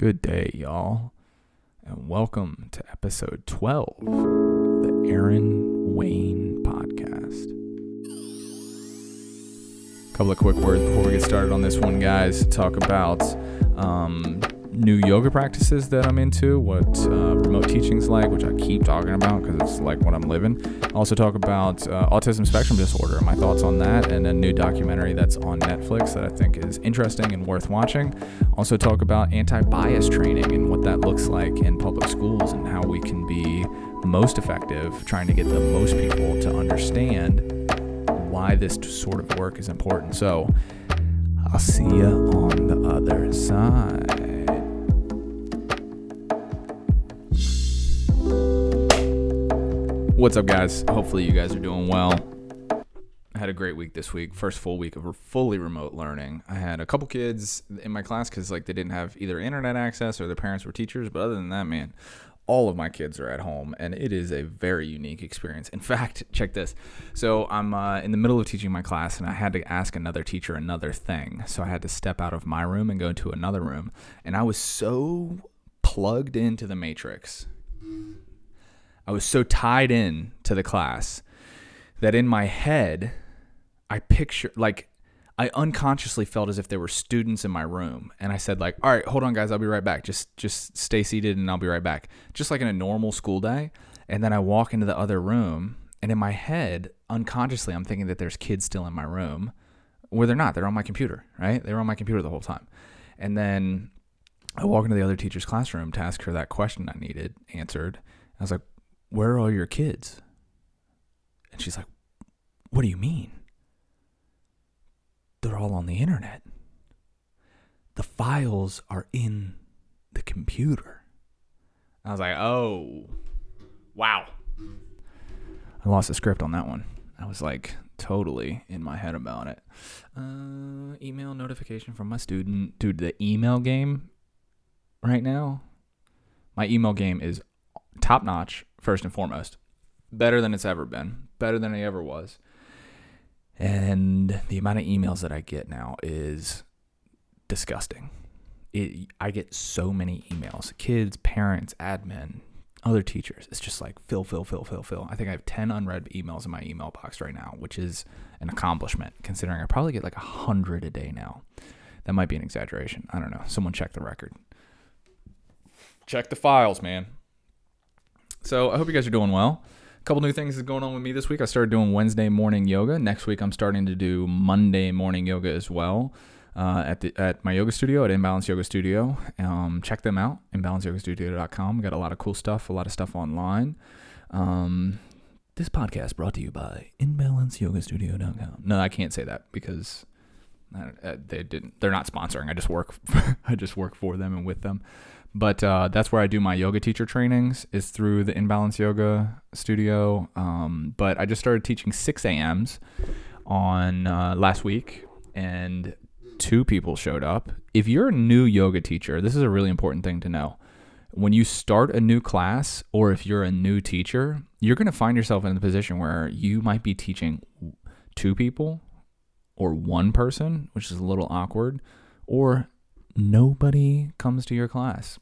Good day, y'all, and welcome to episode 12 of the Aaron Wayne podcast. A Couple of quick words before we get started on this one, guys. Talk about um, new yoga practices that I'm into, what uh, remote teaching's like, which I keep talking about because it's like what I'm living. I Also, talk about uh, autism spectrum disorder, my thoughts on that, and a new documentary that's on Netflix that I think is interesting and worth watching. Also, talk about anti bias training and what that looks like in public schools and how we can be most effective trying to get the most people to understand why this sort of work is important. So, I'll see you on the other side. What's up, guys? Hopefully, you guys are doing well. I had a great week this week. First full week of fully remote learning. I had a couple kids in my class because like they didn't have either internet access or their parents were teachers. But other than that, man, all of my kids are at home, and it is a very unique experience. In fact, check this. So I'm uh, in the middle of teaching my class, and I had to ask another teacher another thing. So I had to step out of my room and go into another room, and I was so plugged into the matrix I was so tied in to the class that in my head, I picture like I unconsciously felt as if there were students in my room, and I said like, "All right, hold on, guys, I'll be right back. Just just stay seated, and I'll be right back." Just like in a normal school day, and then I walk into the other room, and in my head, unconsciously, I'm thinking that there's kids still in my room, where they're not. They're on my computer, right? They were on my computer the whole time, and then I walk into the other teacher's classroom to ask her that question I needed answered. I was like, where are your kids? And she's like, What do you mean? They're all on the internet. The files are in the computer. I was like, Oh, wow. I lost the script on that one. I was like totally in my head about it. Uh, email notification from my student. Dude, the email game right now, my email game is top notch first and foremost. Better than it's ever been, better than it ever was. And the amount of emails that I get now is disgusting. It, I get so many emails kids, parents, admin, other teachers. It's just like fill, fill, fill, fill, fill. I think I have 10 unread emails in my email box right now, which is an accomplishment considering I probably get like 100 a day now. That might be an exaggeration. I don't know. Someone check the record. Check the files, man. So I hope you guys are doing well. A couple new things is going on with me this week. I started doing Wednesday morning yoga. Next week I'm starting to do Monday morning yoga as well. Uh, at the at my yoga studio at Imbalance Yoga Studio. Um, check them out, imbalanceyogastudio.com. Got a lot of cool stuff, a lot of stuff online. Um, this podcast brought to you by imbalanceyogastudio.com. No, I can't say that because uh, they didn't. They're not sponsoring. I just work. I just work for them and with them. But uh, that's where I do my yoga teacher trainings is through the Imbalance Yoga Studio. Um, but I just started teaching 6 a.m.s on uh, last week, and two people showed up. If you're a new yoga teacher, this is a really important thing to know. When you start a new class, or if you're a new teacher, you're going to find yourself in the position where you might be teaching two people or one person, which is a little awkward, or nobody comes to your class.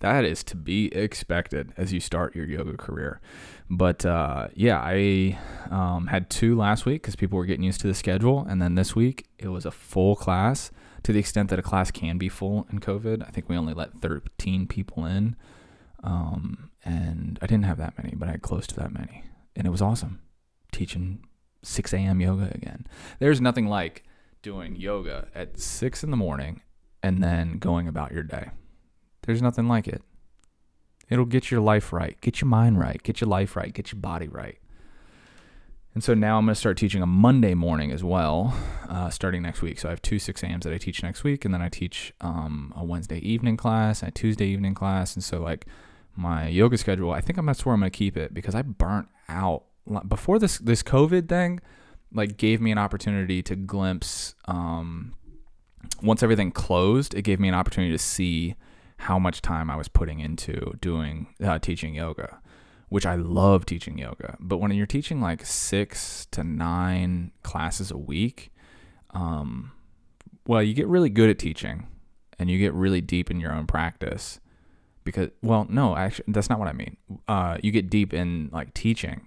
That is to be expected as you start your yoga career. But uh, yeah, I um, had two last week because people were getting used to the schedule. And then this week, it was a full class to the extent that a class can be full in COVID. I think we only let 13 people in. Um, and I didn't have that many, but I had close to that many. And it was awesome teaching 6 a.m. yoga again. There's nothing like doing yoga at 6 in the morning and then going about your day. There's nothing like it. It'll get your life right, get your mind right, get your life right, get your body right. And so now I'm going to start teaching a Monday morning as well, uh, starting next week. So I have two 6 a.m.s that I teach next week, and then I teach um, a Wednesday evening class and a Tuesday evening class. And so, like, my yoga schedule, I think I'm that's where I'm going to keep it because I burnt out before this this COVID thing. Like, gave me an opportunity to glimpse. Um, once everything closed, it gave me an opportunity to see how much time I was putting into doing uh, teaching yoga, which I love teaching yoga. But when you're teaching like six to nine classes a week, um, well, you get really good at teaching, and you get really deep in your own practice because well no actually that's not what i mean uh, you get deep in like teaching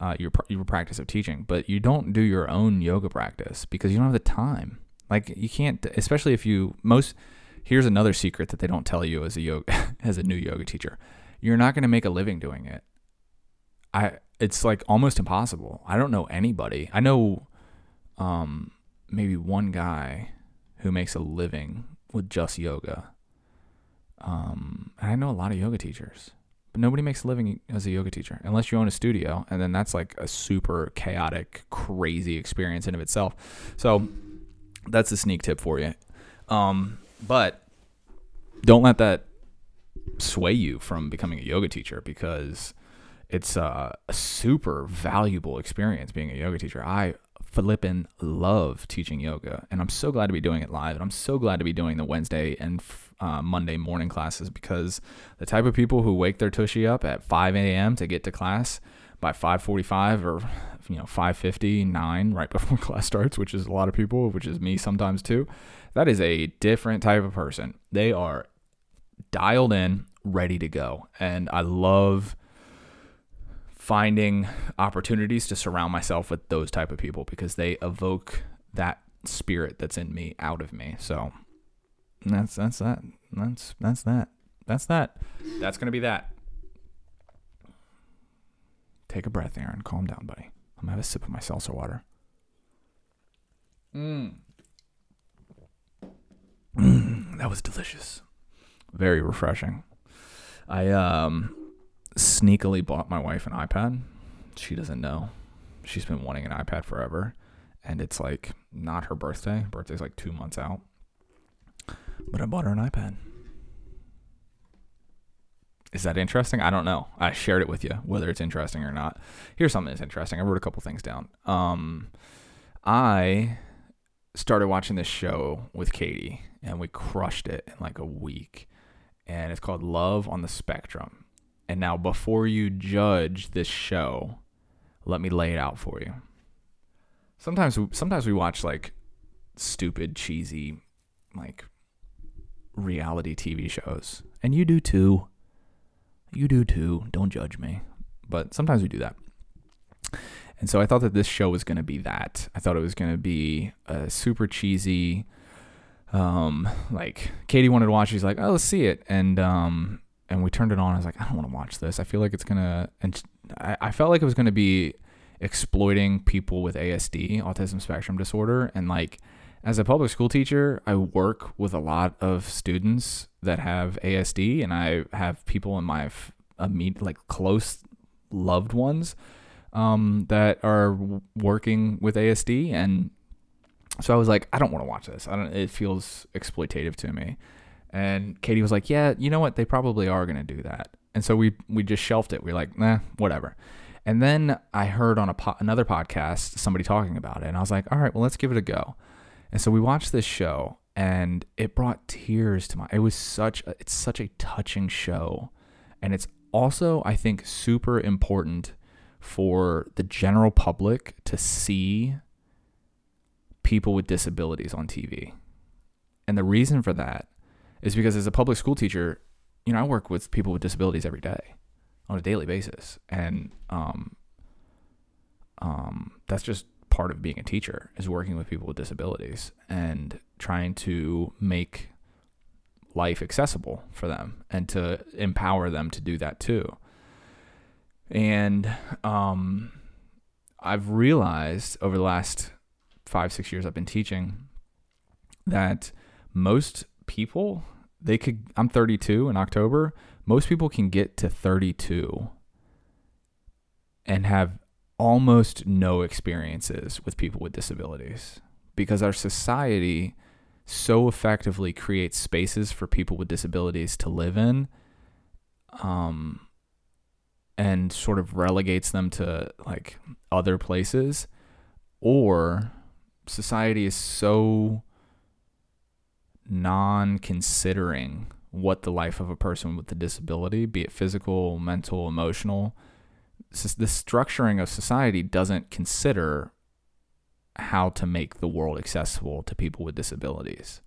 uh, your, your practice of teaching but you don't do your own yoga practice because you don't have the time. Like you can't especially if you most here's another secret that they don't tell you as a yoga as a new yoga teacher. You're not going to make a living doing it. I it's like almost impossible. I don't know anybody. I know um maybe one guy who makes a living with just yoga. Um, and I know a lot of yoga teachers, but nobody makes a living as a yoga teacher unless you own a studio, and then that's like a super chaotic, crazy experience in of itself. So that's a sneak tip for you. Um, but don't let that sway you from becoming a yoga teacher because it's a, a super valuable experience being a yoga teacher. I flippin' love teaching yoga, and I'm so glad to be doing it live, and I'm so glad to be doing the Wednesday and uh, Monday morning classes because the type of people who wake their tushy up at 5 a.m. to get to class by 5:45 or you know 5:50, 9 right before class starts, which is a lot of people, which is me sometimes too. That is a different type of person. They are dialed in, ready to go, and I love finding opportunities to surround myself with those type of people because they evoke that spirit that's in me out of me. So that's that's that. That's that's that. That's that. That's gonna be that. Take a breath, Aaron. Calm down, buddy. I'm gonna have a sip of my seltzer water. Mmm. Mm, that was delicious. Very refreshing. I um sneakily bought my wife an iPad. She doesn't know. She's been wanting an iPad forever. And it's like not her birthday. Birthday's like two months out. But I bought her an iPad. Is that interesting? I don't know. I shared it with you, whether it's interesting or not. Here's something that's interesting. I wrote a couple things down. Um, I started watching this show with Katie, and we crushed it in like a week. And it's called Love on the Spectrum. And now, before you judge this show, let me lay it out for you. Sometimes, sometimes we watch like stupid, cheesy, like reality TV shows, and you do too. You do too. Don't judge me. But sometimes we do that. And so I thought that this show was going to be that. I thought it was going to be a super cheesy, um, like Katie wanted to watch. She's like, "Oh, let's see it," and um, and we turned it on. I was like, I don't want to watch this. I feel like it's gonna, and I, I felt like it was gonna be exploiting people with ASD, autism spectrum disorder, and like as a public school teacher, I work with a lot of students that have ASD, and I have people in my immediate, like close loved ones um, that are working with ASD, and so I was like, I don't want to watch this. I don't. It feels exploitative to me. And Katie was like, "Yeah, you know what? They probably are going to do that." And so we we just shelved it. We are like, "Nah, whatever." And then I heard on a po- another podcast somebody talking about it, and I was like, "All right, well, let's give it a go." And so we watched this show, and it brought tears to my. It was such a, it's such a touching show, and it's also I think super important for the general public to see people with disabilities on TV. And the reason for that is because as a public school teacher, you know, I work with people with disabilities every day on a daily basis. And um, um, that's just part of being a teacher is working with people with disabilities and trying to make life accessible for them and to empower them to do that too. And um, I've realized over the last five, six years I've been teaching that most people they could I'm 32 in October. Most people can get to 32 and have almost no experiences with people with disabilities because our society so effectively creates spaces for people with disabilities to live in um and sort of relegates them to like other places or society is so non considering what the life of a person with a disability, be it physical, mental, emotional, the structuring of society doesn't consider how to make the world accessible to people with disabilities.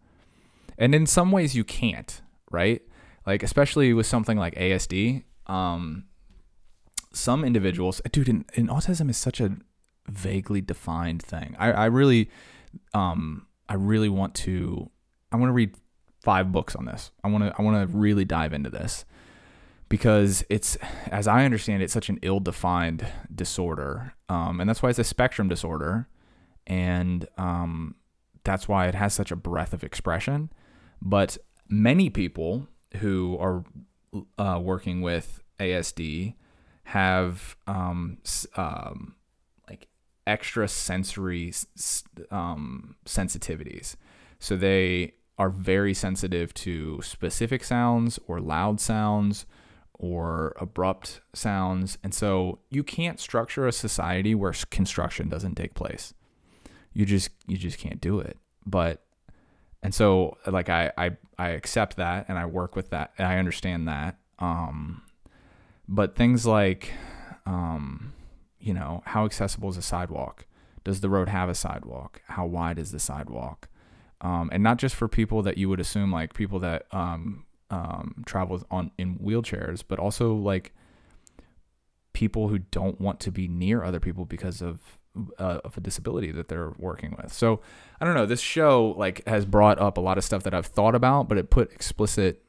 And in some ways you can't, right? Like especially with something like ASD, um, some individuals, dude, in, in autism is such a vaguely defined thing. I, I really, um, I really want to, I want to read five books on this. I want to, I want to really dive into this because it's, as I understand it, such an ill-defined disorder, um, and that's why it's a spectrum disorder, and um, that's why it has such a breadth of expression. But many people who are uh, working with ASD have um, um, like extra sensory um, sensitivities. So they are very sensitive to specific sounds or loud sounds or abrupt sounds. And so you can't structure a society where construction doesn't take place. You just you just can't do it. But and so like I I, I accept that and I work with that and I understand that. Um but things like um you know, how accessible is a sidewalk? Does the road have a sidewalk? How wide is the sidewalk? Um, and not just for people that you would assume like people that um, um, on in wheelchairs, but also like people who don't want to be near other people because of uh, of a disability that they're working with. So I don't know. This show like has brought up a lot of stuff that I've thought about, but it put explicit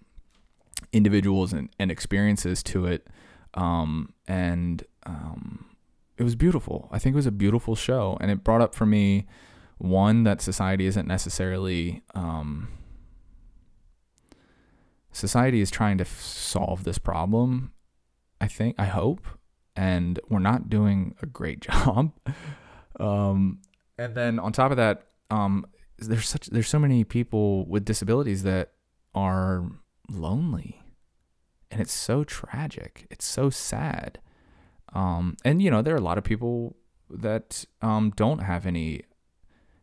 individuals and, and experiences to it, um, and um, it was beautiful. I think it was a beautiful show, and it brought up for me one that society isn't necessarily um, society is trying to f- solve this problem. I think, I hope, and we're not doing a great job. um, and then on top of that, um, there's such there's so many people with disabilities that are lonely, and it's so tragic. It's so sad. Um, and you know there are a lot of people that um, don't have any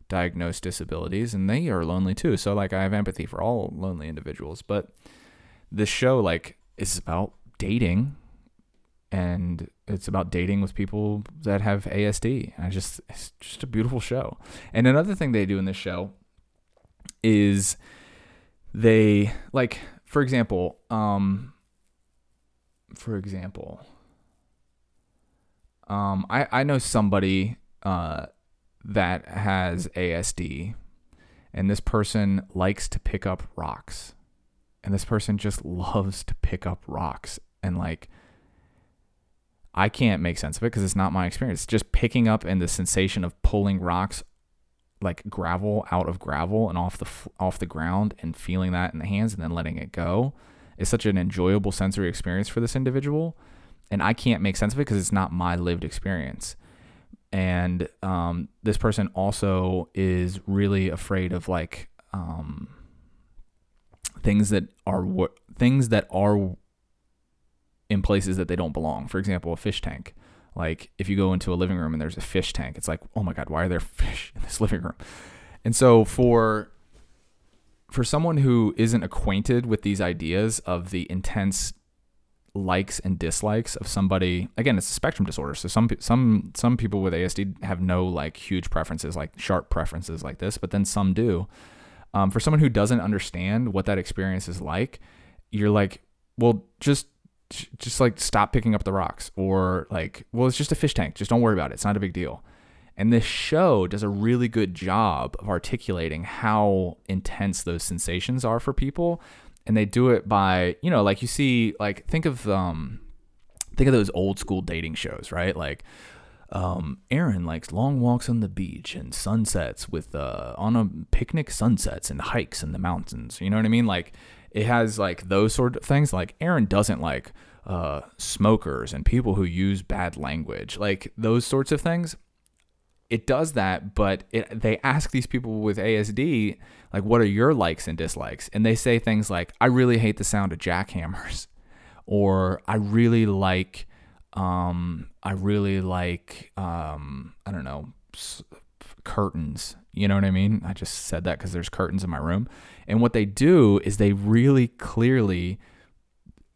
diagnosed disabilities and they are lonely too. So like I have empathy for all lonely individuals, but this show like is about dating and it's about dating with people that have ASD. I just it's just a beautiful show. And another thing they do in this show is they like for example, um for example, um I I know somebody uh that has ASD and this person likes to pick up rocks and this person just loves to pick up rocks and like I can't make sense of it because it's not my experience. Just picking up and the sensation of pulling rocks like gravel out of gravel and off the off the ground and feeling that in the hands and then letting it go is such an enjoyable sensory experience for this individual and I can't make sense of it because it's not my lived experience. And um, this person also is really afraid of like um, things that are things that are in places that they don't belong. For example, a fish tank. Like if you go into a living room and there's a fish tank, it's like, oh my god, why are there fish in this living room? And so for for someone who isn't acquainted with these ideas of the intense likes and dislikes of somebody again it's a spectrum disorder so some some some people with ASD have no like huge preferences like sharp preferences like this but then some do um, for someone who doesn't understand what that experience is like, you're like, well, just just like stop picking up the rocks or like, well, it's just a fish tank. Just don't worry about it. It's not a big deal. And this show does a really good job of articulating how intense those sensations are for people. And they do it by, you know, like you see, like think of um think of those old school dating shows, right? Like um, Aaron likes long walks on the beach and sunsets with uh, on a picnic sunsets and hikes in the mountains. You know what I mean? Like it has like those sort of things. Like Aaron doesn't like uh, smokers and people who use bad language, like those sorts of things. It does that, but it, they ask these people with ASD, like, what are your likes and dislikes? And they say things like, I really hate the sound of jackhammers, or I really like um, I really like, um, I don't know, s- curtains. You know what I mean? I just said that because there's curtains in my room. And what they do is they really clearly,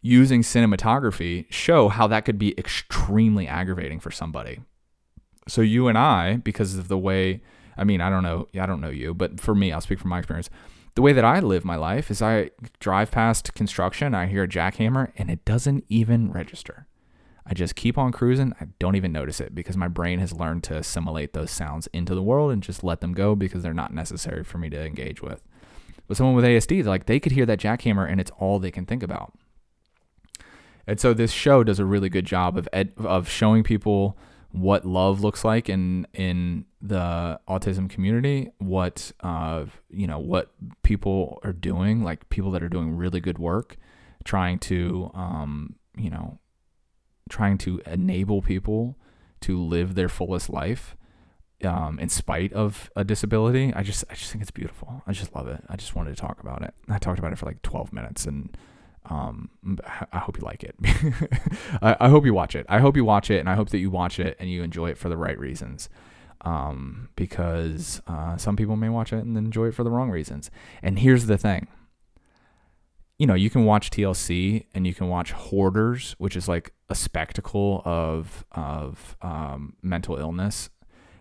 using cinematography, show how that could be extremely aggravating for somebody. So you and I, because of the way, I mean, I don't know, I don't know you, but for me, I'll speak from my experience. the way that I live my life is I drive past construction, I hear a jackhammer, and it doesn't even register. I just keep on cruising. I don't even notice it because my brain has learned to assimilate those sounds into the world and just let them go because they're not necessary for me to engage with. But someone with ASD, like they could hear that jackhammer and it's all they can think about. And so this show does a really good job of ed- of showing people what love looks like in in the autism community, what uh you know what people are doing, like people that are doing really good work, trying to um you know trying to enable people to live their fullest life um, in spite of a disability. I just I just think it's beautiful. I just love it. I just wanted to talk about it. I talked about it for like 12 minutes and um, I hope you like it. I, I, hope you watch it. I hope you watch it, and I hope that you watch it and you enjoy it for the right reasons. Um, because uh, some people may watch it and enjoy it for the wrong reasons. And here's the thing. You know, you can watch TLC and you can watch Hoarders, which is like a spectacle of of um, mental illness,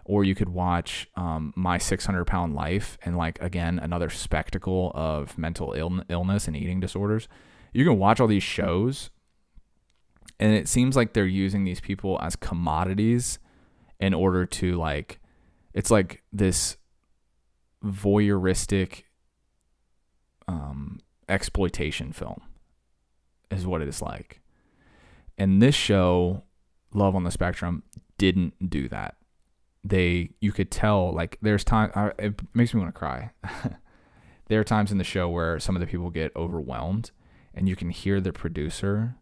or you could watch um, My 600 Pound Life and like again another spectacle of mental Ill- illness and eating disorders. You can watch all these shows and it seems like they're using these people as commodities in order to like it's like this voyeuristic exploitation film is what it is like and this show love on the spectrum didn't do that they you could tell like there's time it makes me want to cry there are times in the show where some of the people get overwhelmed and you can hear the producer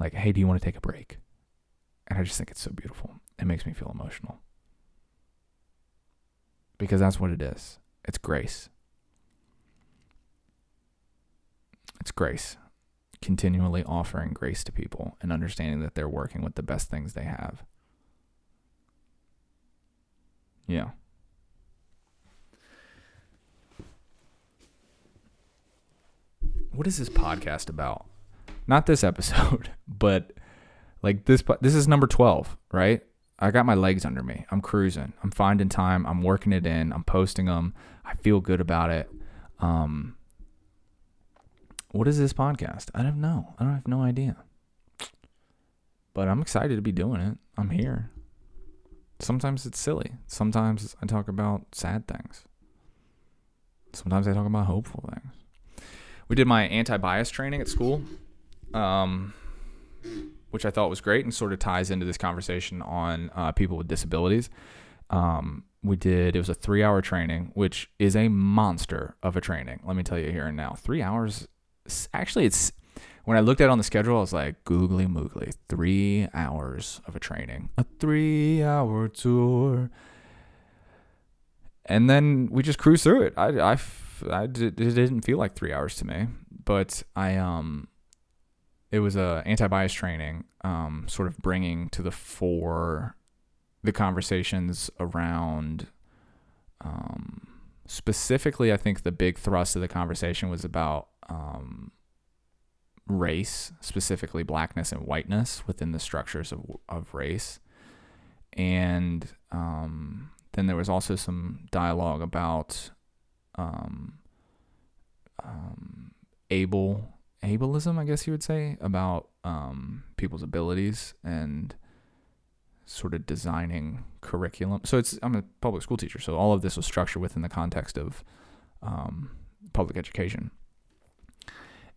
like, "Hey, do you want to take a break?" And I just think it's so beautiful. It makes me feel emotional. Because that's what it is. It's grace. It's grace. Continually offering grace to people and understanding that they're working with the best things they have. Yeah. what is this podcast about? Not this episode, but like this. This is number twelve, right? I got my legs under me. I'm cruising. I'm finding time. I'm working it in. I'm posting them. I feel good about it. Um, what is this podcast? I don't know. I don't have no idea. But I'm excited to be doing it. I'm here. Sometimes it's silly. Sometimes I talk about sad things. Sometimes I talk about hopeful things we did my anti-bias training at school, um, which I thought was great and sort of ties into this conversation on uh, people with disabilities. Um, we did it was a three-hour training, which is a monster of a training. Let me tell you here and now, three hours. Actually, it's when I looked at it on the schedule, I was like, googly moogly, three hours of a training, a three-hour tour. And then we just cruised through it. I, I I did, it didn't feel like three hours to me, but I um, it was a anti-bias training, um, sort of bringing to the fore the conversations around, um, specifically, I think the big thrust of the conversation was about um, race, specifically blackness and whiteness within the structures of of race, and um, then there was also some dialogue about um, um, able ableism, I guess you would say, about um, people's abilities and sort of designing curriculum. So it's I'm a public school teacher, so all of this was structured within the context of um, public education,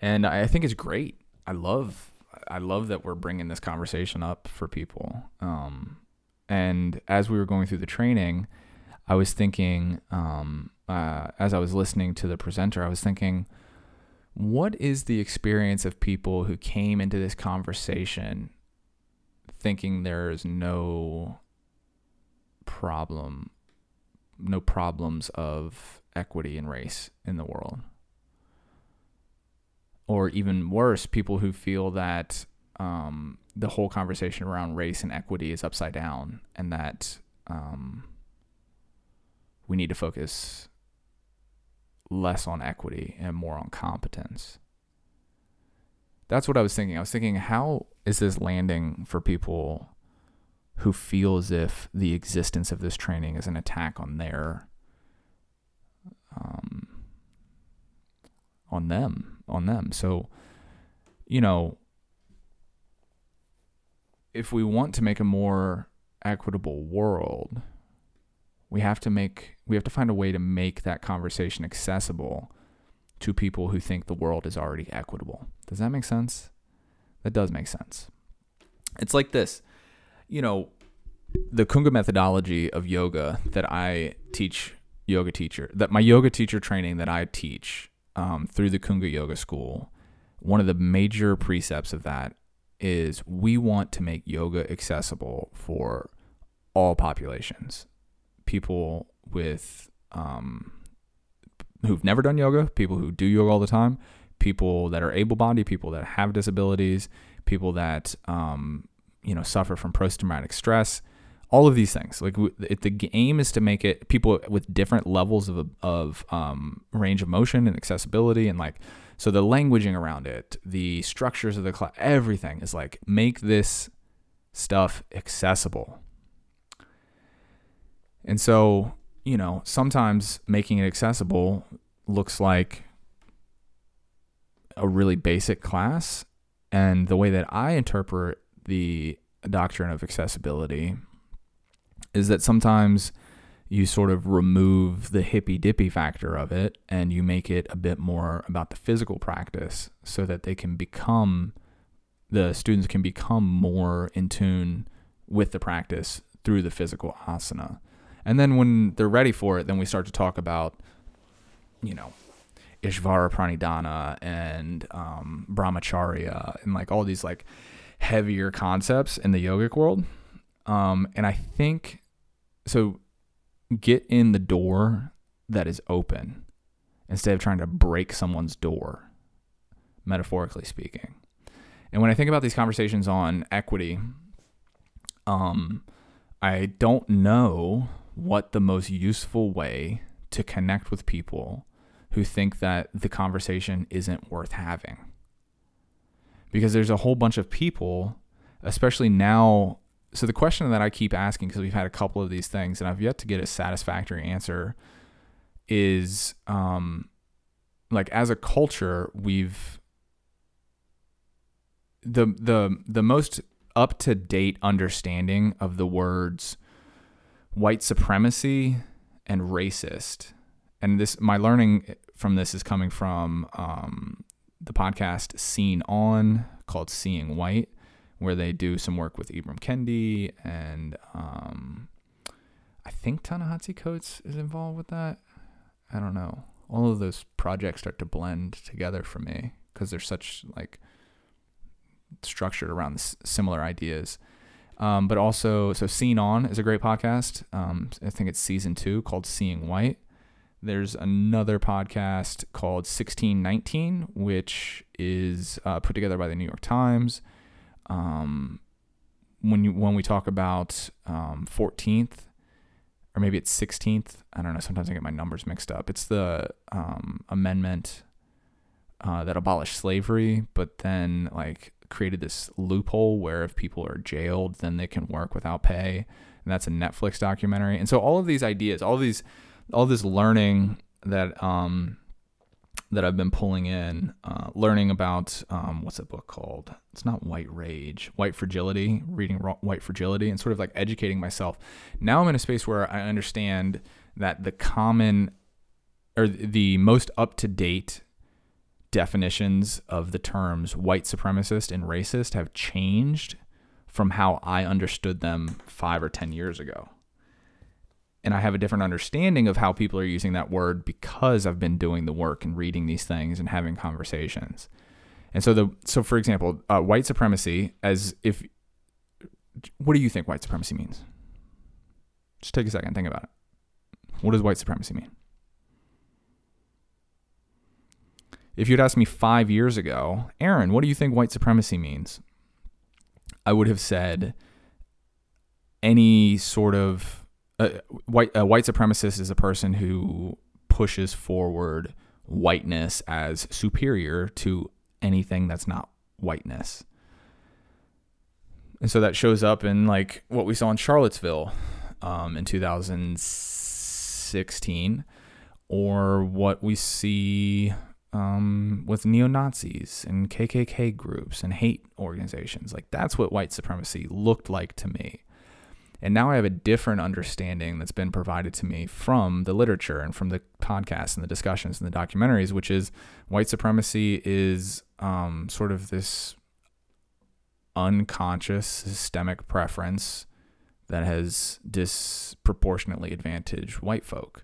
and I think it's great. I love I love that we're bringing this conversation up for people. Um, and as we were going through the training, I was thinking um, uh, as I was listening to the presenter, I was thinking, what is the experience of people who came into this conversation thinking there's no problem, no problems of equity and race in the world? Or even worse, people who feel that um, the whole conversation around race and equity is upside down and that um, we need to focus less on equity and more on competence. That's what I was thinking. I was thinking, how is this landing for people who feel as if the existence of this training is an attack on their um, on them, on them. So, you know, if we want to make a more equitable world, we have to make we have to find a way to make that conversation accessible to people who think the world is already equitable. Does that make sense? That does make sense. It's like this. You know, the Kunga methodology of yoga that I teach yoga teacher, that my yoga teacher training that I teach um, through the Kunga Yoga School, one of the major precepts of that is we want to make yoga accessible for all populations. People with um, who've never done yoga, people who do yoga all the time, people that are able-bodied, people that have disabilities, people that um, you know suffer from post-traumatic stress, all of these things. Like the aim is to make it people with different levels of of um, range of motion and accessibility, and like so the languaging around it, the structures of the class, everything is like make this stuff accessible. And so you know, sometimes making it accessible looks like a really basic class. And the way that I interpret the doctrine of accessibility is that sometimes you sort of remove the hippy dippy factor of it and you make it a bit more about the physical practice so that they can become, the students can become more in tune with the practice through the physical asana. And then when they're ready for it, then we start to talk about, you know, Ishvara Pranidhana and um, Brahmacharya and like all these like heavier concepts in the yogic world. Um, and I think so. Get in the door that is open instead of trying to break someone's door, metaphorically speaking. And when I think about these conversations on equity, um, I don't know what the most useful way to connect with people who think that the conversation isn't worth having. Because there's a whole bunch of people, especially now. So, the question that I keep asking, because we've had a couple of these things and I've yet to get a satisfactory answer, is um, like as a culture, we've the the the most up to date understanding of the words white supremacy and racist. And this, my learning from this is coming from um, the podcast Scene On called Seeing White, where they do some work with Ibram Kendi and um, I think Ta-Nehisi Coates is involved with that. I don't know. All of those projects start to blend together for me because they're such like structured around similar ideas. Um, but also, so Scene On is a great podcast. Um, I think it's season two called Seeing White. There's another podcast called 1619, which is uh, put together by the New York Times. Um, when you when we talk about um, 14th, or maybe it's 16th, I don't know. Sometimes I get my numbers mixed up. It's the um, amendment uh, that abolished slavery, but then like created this loophole where if people are jailed, then they can work without pay. And that's a Netflix documentary. And so all of these ideas, all of these, all this learning that um, that I've been pulling in, uh, learning about um, what's that book called? It's not White Rage, White Fragility. Reading White Fragility and sort of like educating myself. Now I'm in a space where I understand that the common or the most up to date definitions of the terms white supremacist and racist have changed from how I understood them five or 10 years ago. And I have a different understanding of how people are using that word because I've been doing the work and reading these things and having conversations. And so the so for example, uh, white supremacy as if what do you think white supremacy means? Just take a second, think about it. What does white supremacy mean? If you'd asked me five years ago, Aaron, what do you think white supremacy means? I would have said any sort of uh, white a white supremacist is a person who pushes forward whiteness as superior to anything that's not whiteness. And so that shows up in like what we saw in Charlottesville um, in 2016, or what we see um, with neo Nazis and KKK groups and hate organizations. Like that's what white supremacy looked like to me. And now I have a different understanding that's been provided to me from the literature and from the podcasts and the discussions and the documentaries, which is white supremacy is um, sort of this unconscious systemic preference that has disproportionately advantaged white folk.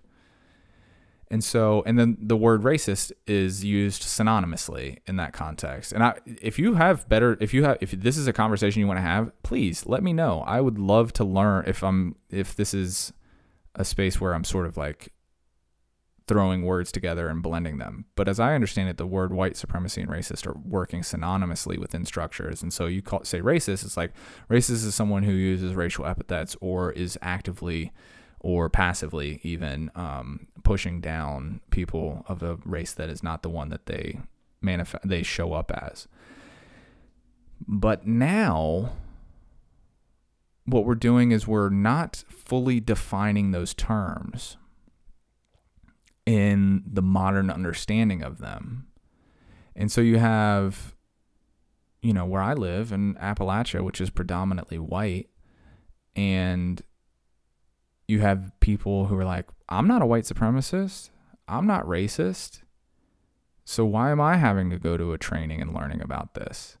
And so, and then the word racist is used synonymously in that context. And I, if you have better, if you have, if this is a conversation you want to have, please let me know. I would love to learn if I'm, if this is a space where I'm sort of like throwing words together and blending them. But as I understand it, the word white supremacy and racist are working synonymously within structures. And so you call say racist, it's like racist is someone who uses racial epithets or is actively or passively even um, pushing down people of a race that is not the one that they manifest they show up as. But now what we're doing is we're not fully defining those terms in the modern understanding of them. And so you have you know where I live in Appalachia, which is predominantly white, and you have people who are like, I'm not a white supremacist. I'm not racist. So why am I having to go to a training and learning about this?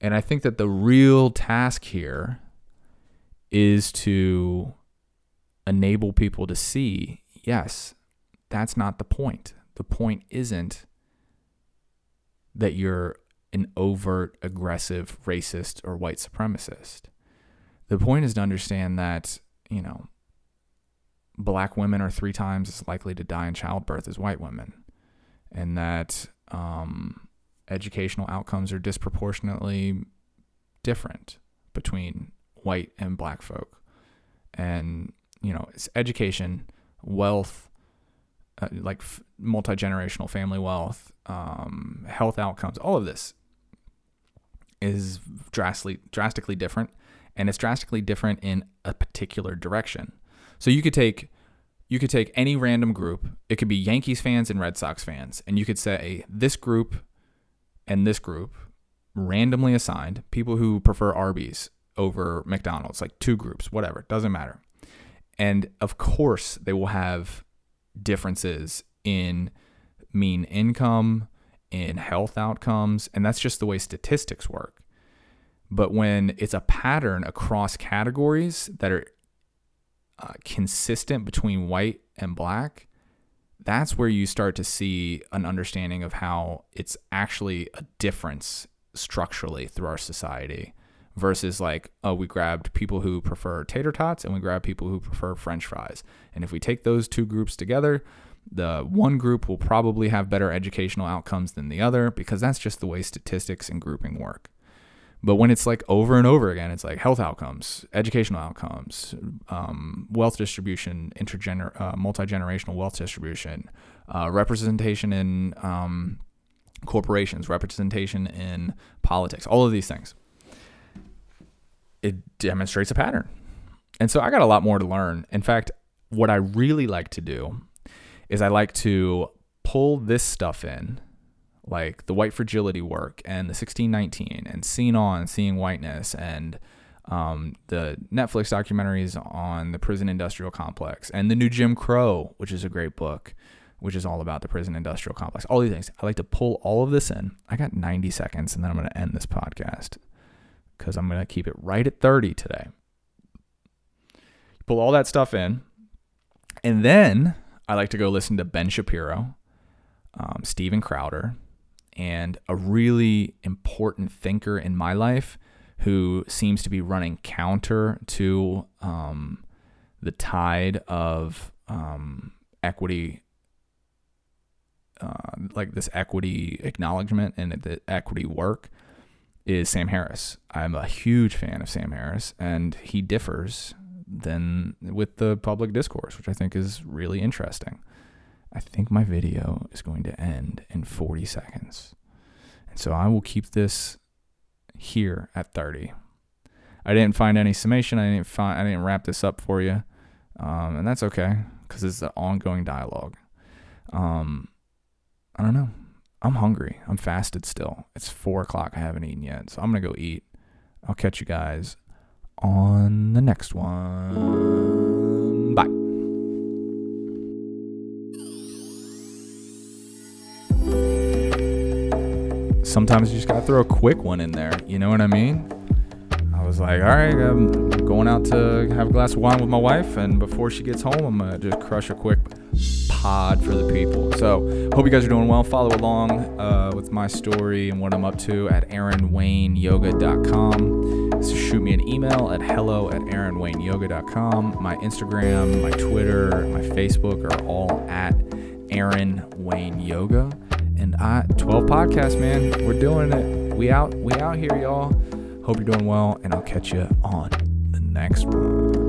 And I think that the real task here is to enable people to see yes, that's not the point. The point isn't that you're an overt, aggressive, racist, or white supremacist. The point is to understand that you know, black women are three times as likely to die in childbirth as white women, and that um, educational outcomes are disproportionately different between white and black folk. And, you know, it's education, wealth, uh, like f- multi generational family wealth, um, health outcomes, all of this is drastically drastically different and it's drastically different in a particular direction. So you could take you could take any random group. It could be Yankees fans and Red Sox fans, and you could say this group and this group randomly assigned people who prefer Arby's over McDonald's, like two groups, whatever, doesn't matter. And of course, they will have differences in mean income, in health outcomes, and that's just the way statistics work. But when it's a pattern across categories that are uh, consistent between white and black, that's where you start to see an understanding of how it's actually a difference structurally through our society versus like, oh, we grabbed people who prefer tater tots and we grabbed people who prefer french fries. And if we take those two groups together, the one group will probably have better educational outcomes than the other because that's just the way statistics and grouping work. But when it's like over and over again, it's like health outcomes, educational outcomes, um, wealth distribution, intergener, uh, multi generational wealth distribution, uh, representation in um, corporations, representation in politics, all of these things. It demonstrates a pattern. And so I got a lot more to learn. In fact, what I really like to do is I like to pull this stuff in like the white fragility work and the 1619 and Seeing On, Seeing Whiteness and um, the Netflix documentaries on the prison industrial complex and the new Jim Crow, which is a great book, which is all about the prison industrial complex. All these things. I like to pull all of this in. I got 90 seconds and then I'm going to end this podcast because I'm going to keep it right at 30 today. Pull all that stuff in. And then I like to go listen to Ben Shapiro, um, Steven Crowder, and a really important thinker in my life who seems to be running counter to um, the tide of um, equity, uh, like this equity acknowledgement and the equity work, is Sam Harris. I'm a huge fan of Sam Harris, and he differs than with the public discourse, which I think is really interesting. I think my video is going to end in 40 seconds. And so I will keep this here at 30. I didn't find any summation. I didn't find I didn't wrap this up for you. Um, and that's okay because it's an ongoing dialogue. Um, I don't know. I'm hungry. I'm fasted still. It's four o'clock. I haven't eaten yet. So I'm to go eat. I'll catch you guys on the next one. Sometimes you just got to throw a quick one in there. You know what I mean? I was like, all right, I'm going out to have a glass of wine with my wife, and before she gets home, I'm gonna just crush a quick pod for the people. So, hope you guys are doing well. Follow along uh, with my story and what I'm up to at AaronWayneYoga.com. So shoot me an email at hello at AaronWayneYoga.com. My Instagram, my Twitter, my Facebook are all at Aaron. I 12 podcasts, man. We're doing it. We out, we out here, y'all. Hope you're doing well, and I'll catch you on the next one.